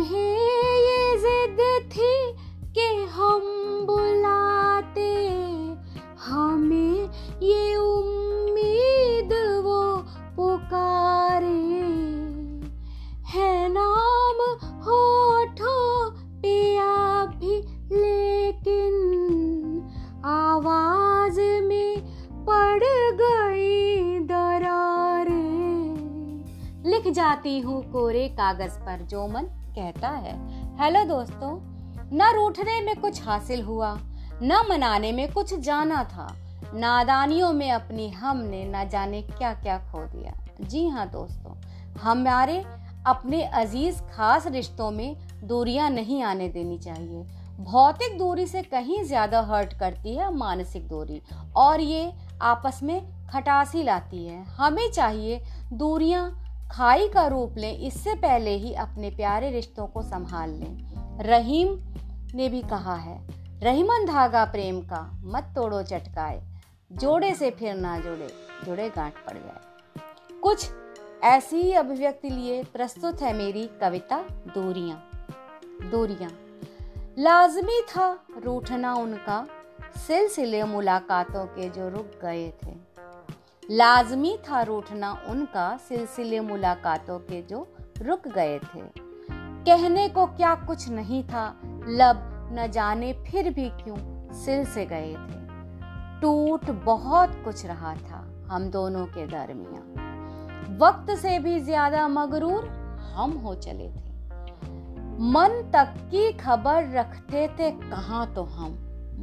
तुम्हें ये जिद थी कि हम बुलाते, हमें ये उम्मीद वो पुकारे। है नाम होठों पे आप भी लेकिन आवाज़ में पड़ गई दरारे। लिख जाती हूँ कोरे कागज़ पर जो मन कहता है, हेलो दोस्तों, न रूठने में कुछ हासिल हुआ, न मनाने में कुछ जाना था। नादानियों में अपनी हमने न जाने क्या क्या खो दिया। जी हाँ दोस्तों, हमारे अपने अज़ीज़ खास रिश्तों में दूरियाँ नहीं आने देनी चाहिए। भौतिक दूरी से कहीं ज़्यादा हर्ट करती है मानसिक दूरी, और ये आपस में खटासी लाती है। हमें चाहिए दूरियाँ खाई का रूप लें, इससे पहले ही अपने प्यारे रिश्तों को संभाल लें। रहीम ने भी कहा है, रहीमन धागा प्रेम का, मत तोड़ो चटकाए। जोड़े से फिर ना जोड़े जोड़े गांठ पड़ जाए। कुछ ऐसी ही अभिव्यक्ति लिए प्रस्तुत है मेरी कविता, दूरियाँ। दूरियाँ। लाजमी था रूठना उनका, सिलसिले मुलाकातों के जो रुक गए थे। लाजमी था रूठना उनका सिलसिले मुलाकातों के जो रुक गए थे। कहने को क्या कुछ नहीं था, लब न जाने फिर भी क्यों सिल से गए थे। टूट बहुत कुछ रहा था हम दोनों के दरमिया वक्त से भी ज़्यादा मगरूर हम हो चले थे। मन तक की खबर रखते थे कहाँ तो हम।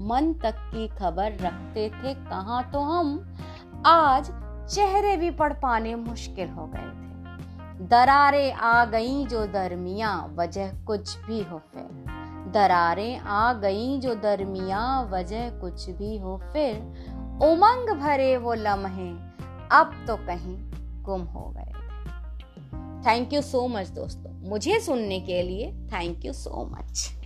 मन तक की खबर रखते थे कहाँ तो हम। आज चेहरे भी पढ़ पाने मुश्किल हो गए थे। दरारें आ गई जो दरमिया, वजह कुछ भी हो फिर। दरारें आ गई जो दरमिया, वजह कुछ भी हो फिर। उमंग भरे वो लम्हे, अब तो कहीं गुम हो गए। थैंक यू सो मच दोस्तों। मुझे सुनने के लिए थैंक यू सो मच